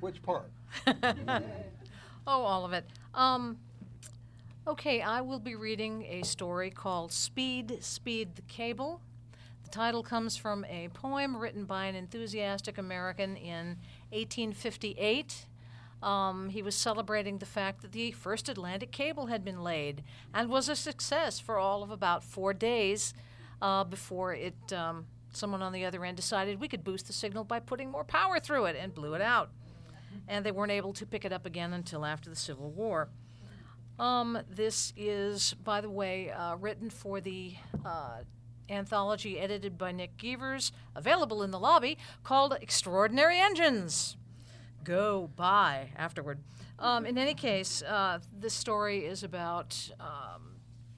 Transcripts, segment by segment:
Which part? Oh, all of it. Um, okay, I will be reading a story called Speed, Speed the Cable. The title comes from a poem written by an enthusiastic American in 1858. Um, he was celebrating the fact that the first Atlantic cable had been laid and was a success for all of about four days uh, before it. Um, someone on the other end decided we could boost the signal by putting more power through it and blew it out and they weren't able to pick it up again until after the Civil War. Um, this is, by the way, uh, written for the uh, anthology edited by Nick Gevers, available in the lobby, called Extraordinary Engines. Go buy afterward. Um, in any case, uh, this story is about um,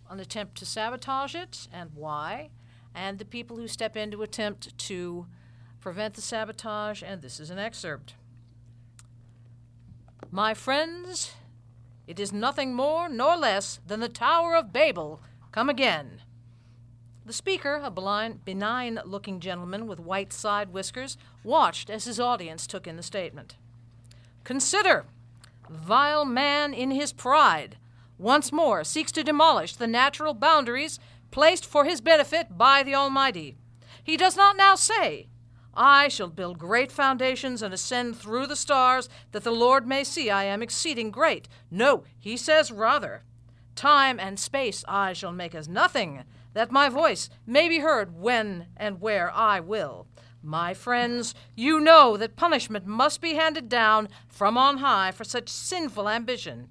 an attempt to sabotage it and why, and the people who step in to attempt to prevent the sabotage, and this is an excerpt. My friends, it is nothing more nor less than the Tower of Babel come again. The speaker, a blind, benign looking gentleman with white side whiskers, watched as his audience took in the statement. Consider, vile man in his pride once more seeks to demolish the natural boundaries placed for his benefit by the Almighty. He does not now say, I shall build great foundations and ascend through the stars, that the Lord may see I am exceeding great. No, he says rather, Time and space I shall make as nothing, that my voice may be heard when and where I will. My friends, you know that punishment must be handed down from on high for such sinful ambition.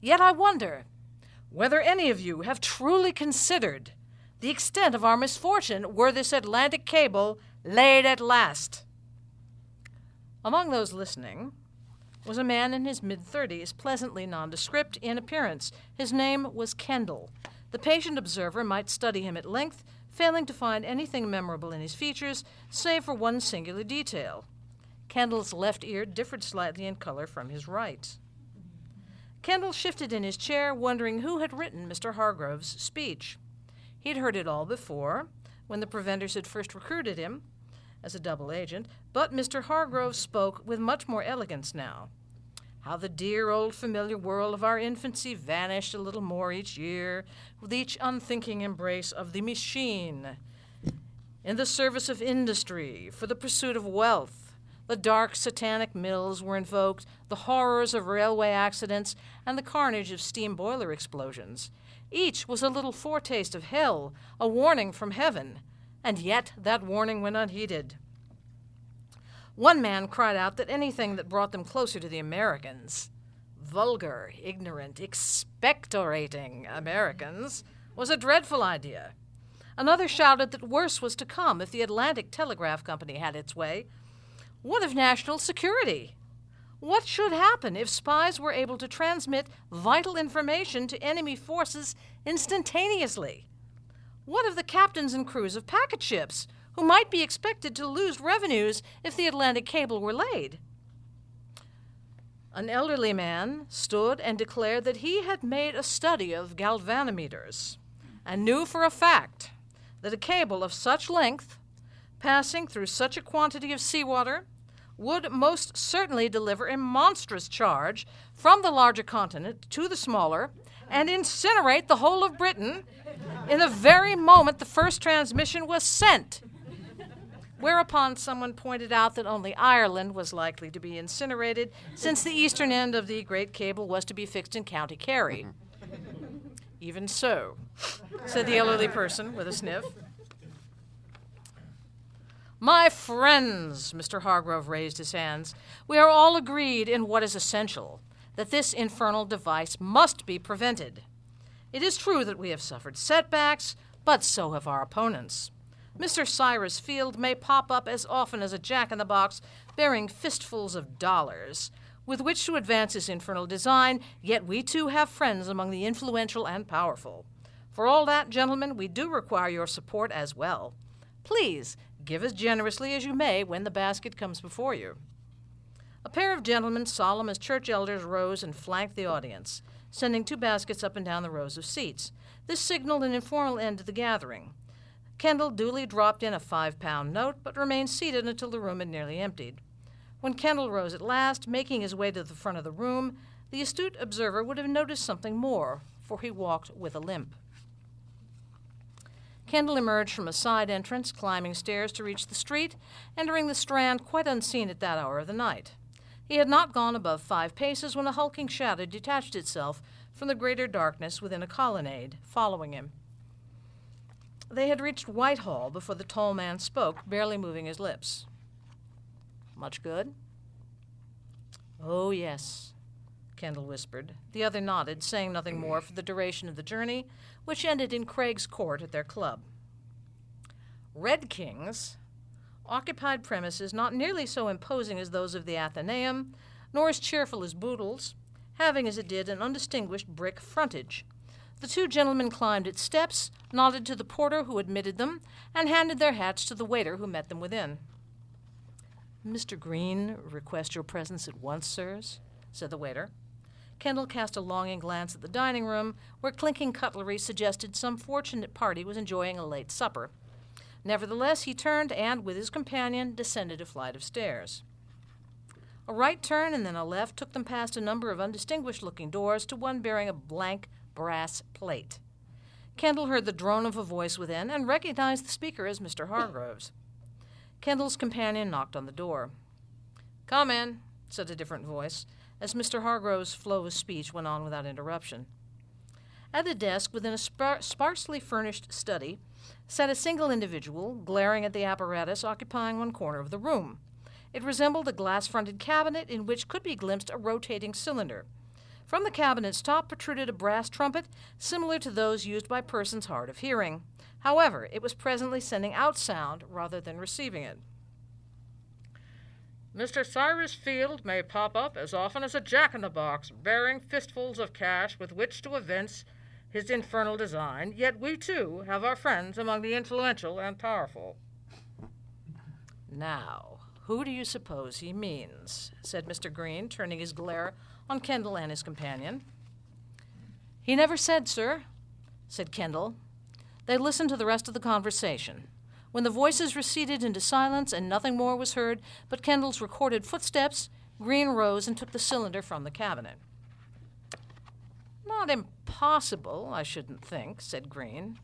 Yet I wonder whether any of you have truly considered the extent of our misfortune were this Atlantic cable laid at last. Among those listening was a man in his mid thirties, pleasantly nondescript in appearance. His name was Kendall. The patient observer might study him at length, failing to find anything memorable in his features, save for one singular detail. Kendall's left ear differed slightly in color from his right. Kendall shifted in his chair, wondering who had written Mr. Hargrove's speech. He'd heard it all before, when the preventers had first recruited him as a double agent, but Mr. Hargrove spoke with much more elegance now. How the dear old familiar world of our infancy vanished a little more each year with each unthinking embrace of the machine. In the service of industry, for the pursuit of wealth, the dark satanic mills were invoked, the horrors of railway accidents, and the carnage of steam boiler explosions. Each was a little foretaste of hell, a warning from heaven, and yet that warning went unheeded. One man cried out that anything that brought them closer to the Americans, vulgar, ignorant, expectorating Americans, was a dreadful idea. Another shouted that worse was to come if the Atlantic Telegraph Company had its way. What of national security? What should happen if spies were able to transmit vital information to enemy forces instantaneously? What of the captains and crews of packet ships, who might be expected to lose revenues if the Atlantic cable were laid? An elderly man stood and declared that he had made a study of galvanometers and knew for a fact that a cable of such length, passing through such a quantity of seawater, would most certainly deliver a monstrous charge from the larger continent to the smaller and incinerate the whole of Britain in the very moment the first transmission was sent. Whereupon someone pointed out that only Ireland was likely to be incinerated, since the eastern end of the great cable was to be fixed in County Kerry. Mm-hmm. Even so, said the elderly person with a sniff. My friends, Mr. Hargrove raised his hands, we are all agreed in what is essential that this infernal device must be prevented. It is true that we have suffered setbacks, but so have our opponents. Mr. Cyrus Field may pop up as often as a jack in the box bearing fistfuls of dollars with which to advance his infernal design, yet we too have friends among the influential and powerful. For all that, gentlemen, we do require your support as well. Please give as generously as you may when the basket comes before you. A pair of gentlemen, solemn as church elders, rose and flanked the audience, sending two baskets up and down the rows of seats. This signaled an informal end to the gathering. Kendall duly dropped in a five pound note, but remained seated until the room had nearly emptied. When Kendall rose at last, making his way to the front of the room, the astute observer would have noticed something more, for he walked with a limp. Kendall emerged from a side entrance, climbing stairs to reach the street, entering the Strand quite unseen at that hour of the night. He had not gone above five paces when a hulking shadow detached itself from the greater darkness within a colonnade, following him. They had reached Whitehall before the tall man spoke, barely moving his lips. Much good? Oh, yes, Kendall whispered. The other nodded, saying nothing more for the duration of the journey, which ended in Craig's Court at their club. Red Kings occupied premises not nearly so imposing as those of the Athenaeum, nor as cheerful as Boodle's, having, as it did, an undistinguished brick frontage. The two gentlemen climbed its steps, nodded to the porter who admitted them, and handed their hats to the waiter who met them within. Mr. Green request your presence at once, sirs, said the waiter. Kendall cast a longing glance at the dining room, where clinking cutlery suggested some fortunate party was enjoying a late supper. Nevertheless, he turned and, with his companion, descended a flight of stairs. A right turn and then a left took them past a number of undistinguished looking doors to one bearing a blank brass plate. Kendall heard the drone of a voice within and recognized the speaker as Mr. Hargroves. Kendall's companion knocked on the door. Come in, said a different voice, as Mr. Hargrove's flow of speech went on without interruption. At a desk within a spar- sparsely furnished study sat a single individual, glaring at the apparatus occupying one corner of the room. It resembled a glass fronted cabinet in which could be glimpsed a rotating cylinder. From the cabinet's top protruded a brass trumpet similar to those used by persons hard of hearing. However, it was presently sending out sound rather than receiving it. Mr. Cyrus Field may pop up as often as a jack in the box, bearing fistfuls of cash with which to evince his infernal design, yet we too have our friends among the influential and powerful. Now, who do you suppose he means? said Mr. Green, turning his glare on Kendall and his companion. He never said, sir, said Kendall. They listened to the rest of the conversation. When the voices receded into silence and nothing more was heard but Kendall's recorded footsteps, Green rose and took the cylinder from the cabinet. Not impossible, I shouldn't think, said Green.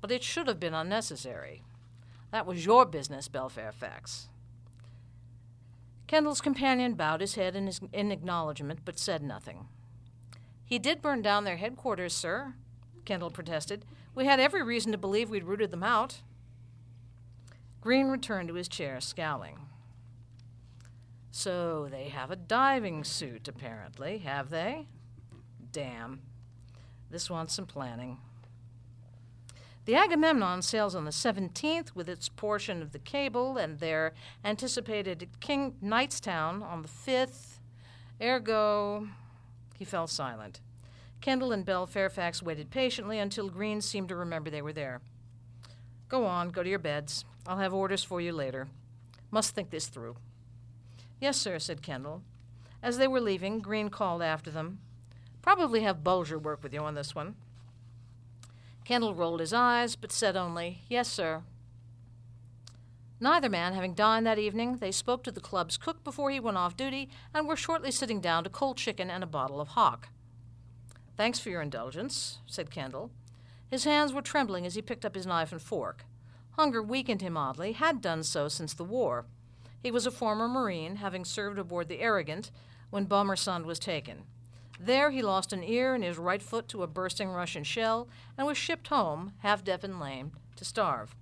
But it should have been unnecessary. That was your business, Bell Fairfax. Kendall's companion bowed his head in, his, in acknowledgement, but said nothing. He did burn down their headquarters, sir, Kendall protested. We had every reason to believe we'd rooted them out. Green returned to his chair, scowling. So they have a diving suit, apparently, have they? Damn. This wants some planning. The Agamemnon sails on the 17th with its portion of the cable, and they're anticipated at King Knightstown on the 5th. Ergo, he fell silent. Kendall and Bell Fairfax waited patiently until Green seemed to remember they were there. Go on, go to your beds. I'll have orders for you later. Must think this through. Yes, sir, said Kendall. As they were leaving, Green called after them. Probably have Bulger work with you on this one. Kendall rolled his eyes, but said only, Yes, sir. Neither man having dined that evening, they spoke to the club's cook before he went off duty and were shortly sitting down to cold chicken and a bottle of hock. Thanks for your indulgence, said Kendall. His hands were trembling as he picked up his knife and fork. Hunger weakened him oddly, had done so since the war. He was a former Marine, having served aboard the Arrogant when Bomarsund was taken. There he lost an ear and his right foot to a bursting Russian shell and was shipped home, half deaf and lame, to starve.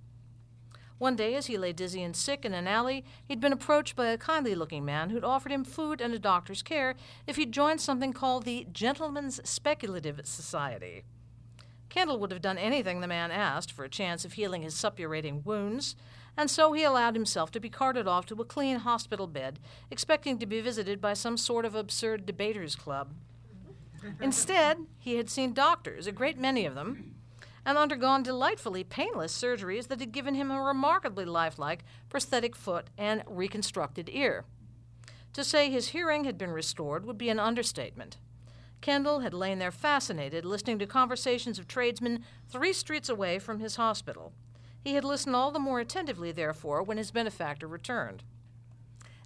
One day, as he lay dizzy and sick in an alley, he'd been approached by a kindly looking man who'd offered him food and a doctor's care if he'd join something called the Gentlemen's Speculative Society. Kendall would have done anything the man asked for a chance of healing his suppurating wounds, and so he allowed himself to be carted off to a clean hospital bed, expecting to be visited by some sort of absurd debaters club. Instead, he had seen doctors, a great many of them, and undergone delightfully painless surgeries that had given him a remarkably lifelike prosthetic foot and reconstructed ear. To say his hearing had been restored would be an understatement. Kendall had lain there fascinated, listening to conversations of tradesmen three streets away from his hospital. He had listened all the more attentively, therefore, when his benefactor returned.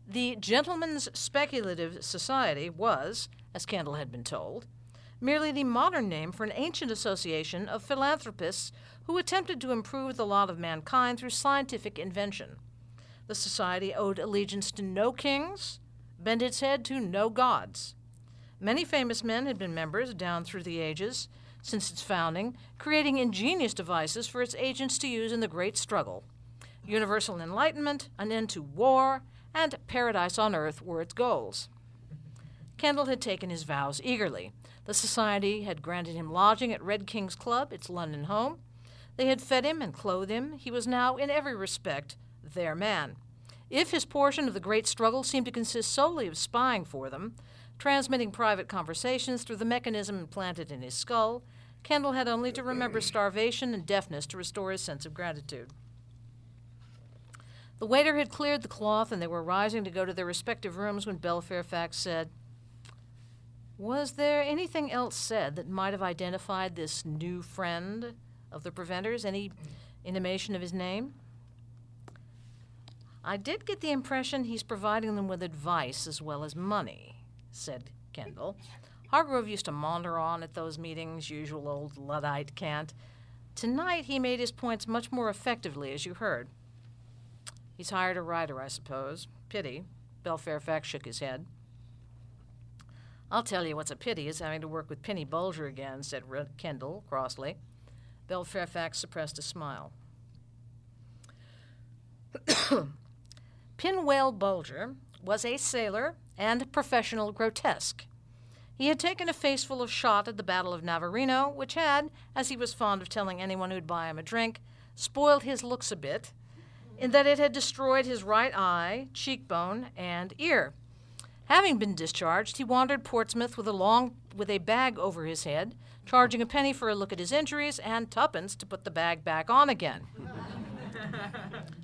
The Gentlemen's Speculative Society was, as Kendall had been told, merely the modern name for an ancient association of philanthropists who attempted to improve the lot of mankind through scientific invention. The society owed allegiance to no kings, bent its head to no gods. Many famous men had been members down through the ages since its founding, creating ingenious devices for its agents to use in the great struggle. Universal enlightenment, an end to war, and paradise on earth were its goals. Kendall had taken his vows eagerly. The society had granted him lodging at Red King's Club, its London home. They had fed him and clothed him. He was now, in every respect, their man. If his portion of the great struggle seemed to consist solely of spying for them, transmitting private conversations through the mechanism implanted in his skull, Kendall had only to remember starvation and deafness to restore his sense of gratitude. The waiter had cleared the cloth, and they were rising to go to their respective rooms when Bell Fairfax said, Was there anything else said that might have identified this new friend of the preventers? Any intimation of his name? I did get the impression he's providing them with advice as well as money, said Kendall. Hargrove used to maunder on at those meetings, usual old Luddite cant. Tonight he made his points much more effectively, as you heard. He's hired a writer, I suppose. Pity. Bell Fairfax shook his head. I'll tell you what's a pity is having to work with Penny Bulger again, said Kendall crossly. Bell Fairfax suppressed a smile. Pinwell Bulger was a sailor and professional grotesque. He had taken a faceful of shot at the Battle of Navarino, which had, as he was fond of telling anyone who'd buy him a drink, spoiled his looks a bit, in that it had destroyed his right eye, cheekbone, and ear. Having been discharged, he wandered Portsmouth with a long with a bag over his head, charging a penny for a look at his injuries and tuppence to put the bag back on again.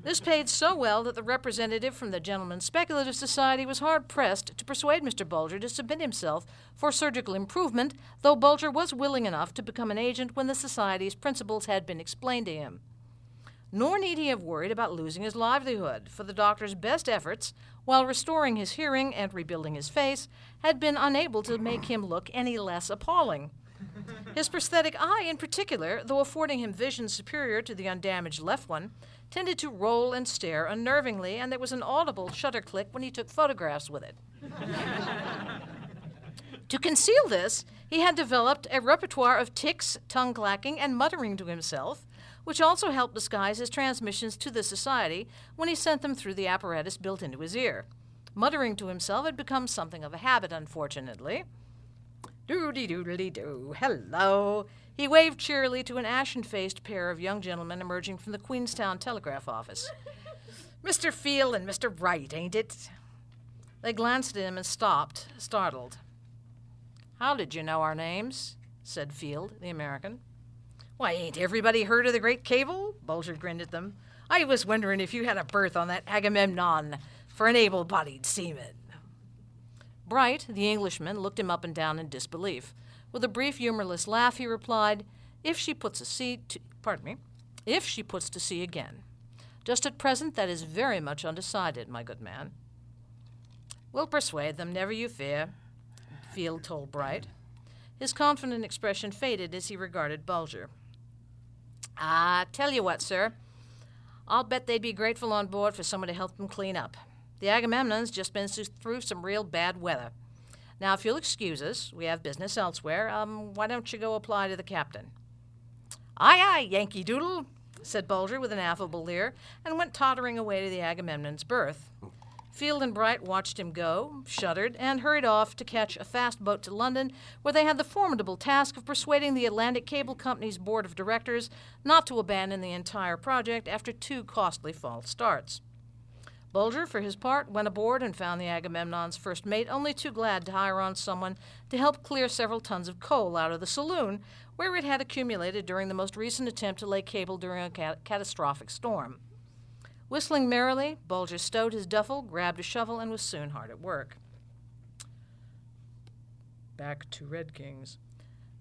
This paid so well that the representative from the Gentlemen's Speculative Society was hard pressed to persuade Mr. Bulger to submit himself for surgical improvement, though Bulger was willing enough to become an agent when the Society's principles had been explained to him. Nor need he have worried about losing his livelihood, for the doctor's best efforts, while restoring his hearing and rebuilding his face, had been unable to make him look any less appalling. His prosthetic eye, in particular, though affording him vision superior to the undamaged left one, tended to roll and stare unnervingly, and there was an audible shutter click when he took photographs with it. to conceal this, he had developed a repertoire of tics, tongue clacking, and muttering to himself, which also helped disguise his transmissions to the Society when he sent them through the apparatus built into his ear. Muttering to himself had become something of a habit, unfortunately. Doody doodly doo, hello. He waved cheerily to an ashen faced pair of young gentlemen emerging from the Queenstown telegraph office. Mr. Field and Mr. Bright, ain't it? They glanced at him and stopped, startled. How did you know our names? said Field, the American. Why, ain't everybody heard of the great cable? Bulger grinned at them. I was wondering if you had a berth on that Agamemnon for an able bodied seaman. Bright, the Englishman, looked him up and down in disbelief. With a brief, humorless laugh, he replied, If she puts a sea to, pardon me, if she puts to sea again. Just at present, that is very much undecided, my good man. We'll persuade them, never you fear, Field told Bright. His confident expression faded as he regarded Bulger. I tell you what, sir. I'll bet they'd be grateful on board for someone to help them clean up. The Agamemnon's just been through some real bad weather. Now, if you'll excuse us, we have business elsewhere. Um, why don't you go apply to the captain? Aye, aye, Yankee Doodle, said Bulger with an affable leer, and went tottering away to the Agamemnon's berth. Field and Bright watched him go, shuddered, and hurried off to catch a fast boat to London, where they had the formidable task of persuading the Atlantic Cable Company's board of directors not to abandon the entire project after two costly false starts. Bulger, for his part, went aboard and found the Agamemnon's first mate only too glad to hire on someone to help clear several tons of coal out of the saloon, where it had accumulated during the most recent attempt to lay cable during a cat- catastrophic storm. Whistling merrily, Bulger stowed his duffel, grabbed a shovel, and was soon hard at work. Back to Red Kings.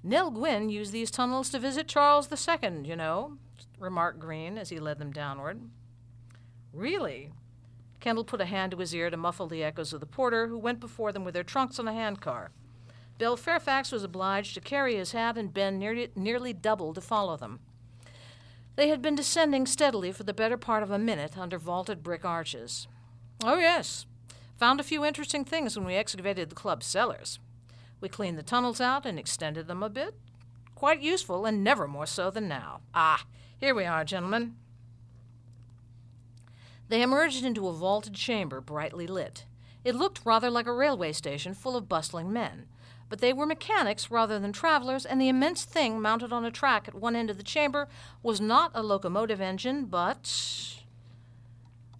Nell Gwyn used these tunnels to visit Charles II, you know, remarked Green as he led them downward. Really? Kendall put a hand to his ear to muffle the echoes of the porter, who went before them with their trunks on a handcar. Bell Fairfax was obliged to carry his hat, and bend nearly, nearly doubled to follow them. They had been descending steadily for the better part of a minute under vaulted brick arches. Oh, yes. Found a few interesting things when we excavated the club cellars. We cleaned the tunnels out and extended them a bit. Quite useful, and never more so than now. Ah, here we are, gentlemen. They emerged into a vaulted chamber, brightly lit. It looked rather like a railway station full of bustling men, but they were mechanics rather than travelers, and the immense thing mounted on a track at one end of the chamber was not a locomotive engine, but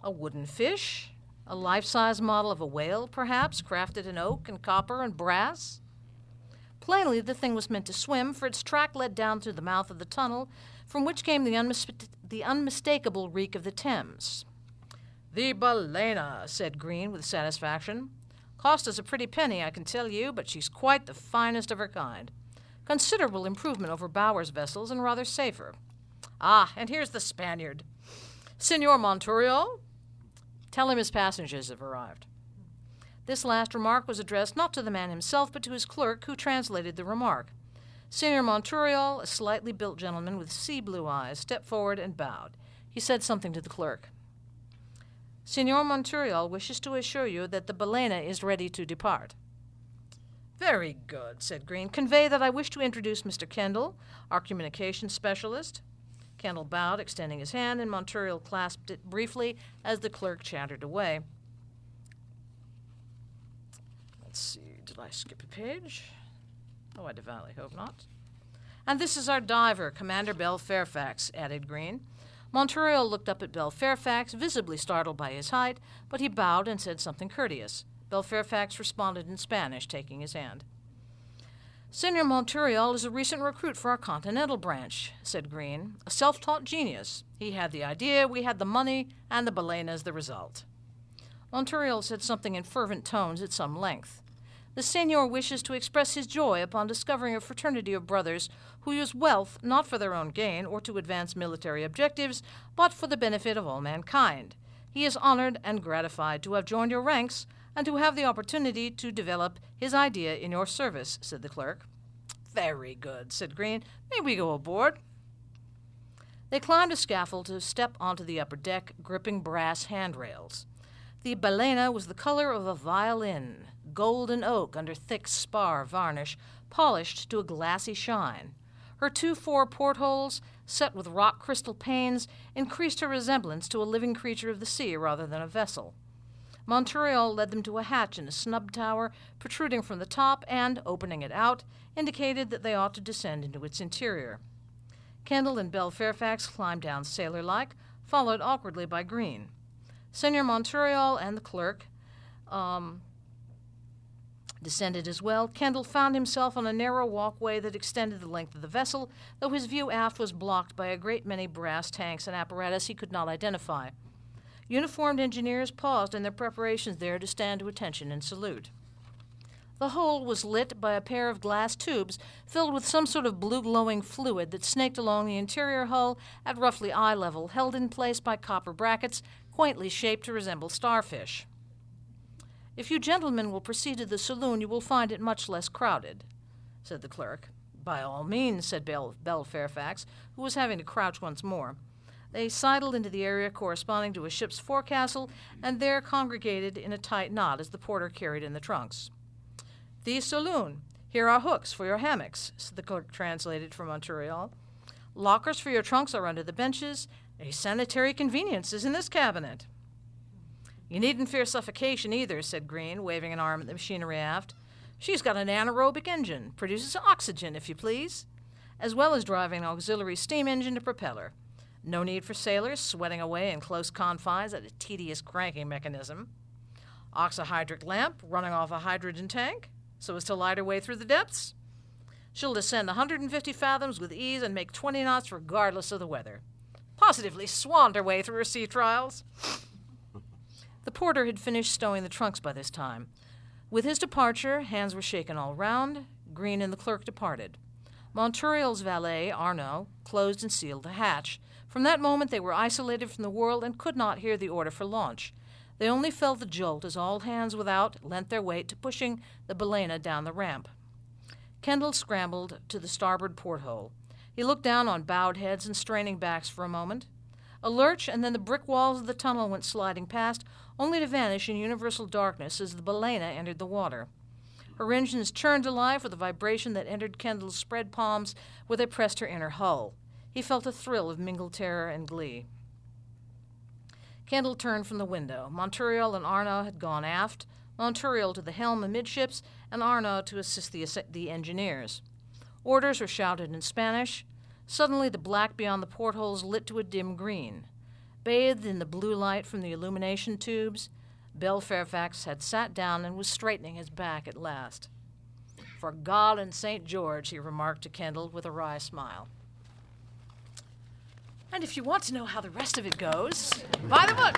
a wooden fish, a life size model of a whale, perhaps, crafted in oak and copper and brass. Plainly, the thing was meant to swim, for its track led down through the mouth of the tunnel, from which came the, the unmistakable reek of the Thames. The Balena, said Green with satisfaction. Cost us a pretty penny, I can tell you, but she's quite the finest of her kind. Considerable improvement over Bowers' vessels and rather safer. Ah, and here's the Spaniard. Senor Monturiol? Tell him his passengers have arrived. This last remark was addressed not to the man himself, but to his clerk, who translated the remark. Senor Monturiol, a slightly built gentleman with sea blue eyes, stepped forward and bowed. He said something to the clerk. Senor Monturiol wishes to assure you that the Balena is ready to depart. Very good, said Green. Convey that I wish to introduce Mr. Kendall, our communications specialist. Kendall bowed, extending his hand, and Monturiol clasped it briefly as the clerk chattered away. Let's see, did I skip a page? Oh, I devoutly hope not. And this is our diver, Commander Bell Fairfax, added Green. Monturiol looked up at Bell Fairfax, visibly startled by his height, but he bowed and said something courteous. Bell Fairfax responded in Spanish, taking his hand. Senor Monturiol is a recent recruit for our Continental branch, said Green. A self taught genius. He had the idea, we had the money, and the Balena's the result. Monturiol said something in fervent tones at some length. The senor wishes to express his joy upon discovering a fraternity of brothers who use wealth not for their own gain or to advance military objectives, but for the benefit of all mankind. He is honored and gratified to have joined your ranks and to have the opportunity to develop his idea in your service, said the clerk. Very good, said Green. May we go aboard? They climbed a scaffold to step onto the upper deck, gripping brass handrails. The balena was the color of a violin, golden oak under thick spar varnish, polished to a glassy shine. Her two fore portholes, set with rock crystal panes, increased her resemblance to a living creature of the sea rather than a vessel. Monturiol led them to a hatch in a snub tower protruding from the top and, opening it out, indicated that they ought to descend into its interior. Kendall and Bell Fairfax climbed down sailor like, followed awkwardly by Green. Senor Monturiol and the clerk um, descended as well. Kendall found himself on a narrow walkway that extended the length of the vessel, though his view aft was blocked by a great many brass tanks and apparatus he could not identify. Uniformed engineers paused in their preparations there to stand to attention and salute. The whole was lit by a pair of glass tubes filled with some sort of blue glowing fluid that snaked along the interior hull at roughly eye level, held in place by copper brackets quaintly shaped to resemble starfish. If you gentlemen will proceed to the saloon, you will find it much less crowded, said the clerk. By all means, said Bell, Bell Fairfax, who was having to crouch once more. They sidled into the area corresponding to a ship's forecastle and there congregated in a tight knot as the porter carried in the trunks. The saloon. Here are hooks for your hammocks, said the clerk translated from Monturiol. Lockers for your trunks are under the benches. A sanitary convenience is in this cabinet. You needn't fear suffocation either, said Green, waving an arm at the machinery aft. She's got an anaerobic engine, produces oxygen, if you please, as well as driving an auxiliary steam engine to propeller. No need for sailors sweating away in close confines at a tedious cranking mechanism. Oxyhydric lamp running off a hydrogen tank so as to light her way through the depths. She'll descend 150 fathoms with ease and make 20 knots regardless of the weather. Positively swanned her way through her sea trials. The porter had finished stowing the trunks by this time. With his departure, hands were shaken all round. Green and the clerk departed. Monturiol's valet, Arnaud, closed and sealed the hatch. From that moment, they were isolated from the world and could not hear the order for launch. They only felt the jolt as all hands without lent their weight to pushing the Balena down the ramp. Kendall scrambled to the starboard porthole. He looked down on bowed heads and straining backs for a moment. A lurch, and then the brick walls of the tunnel went sliding past, only to vanish in universal darkness as the Balena entered the water. Her engines churned alive with a vibration that entered Kendall's spread palms where they pressed her inner hull. He felt a thrill of mingled terror and glee. Kendall turned from the window. Monturiol and Arnaud had gone aft, Monturiol to the helm amidships, and Arnaud to assist the, the engineers. Orders were shouted in Spanish. Suddenly, the black beyond the portholes lit to a dim green. Bathed in the blue light from the illumination tubes, Bell Fairfax had sat down and was straightening his back at last. For God and St. George, he remarked to Kendall with a wry smile. And if you want to know how the rest of it goes, buy the book.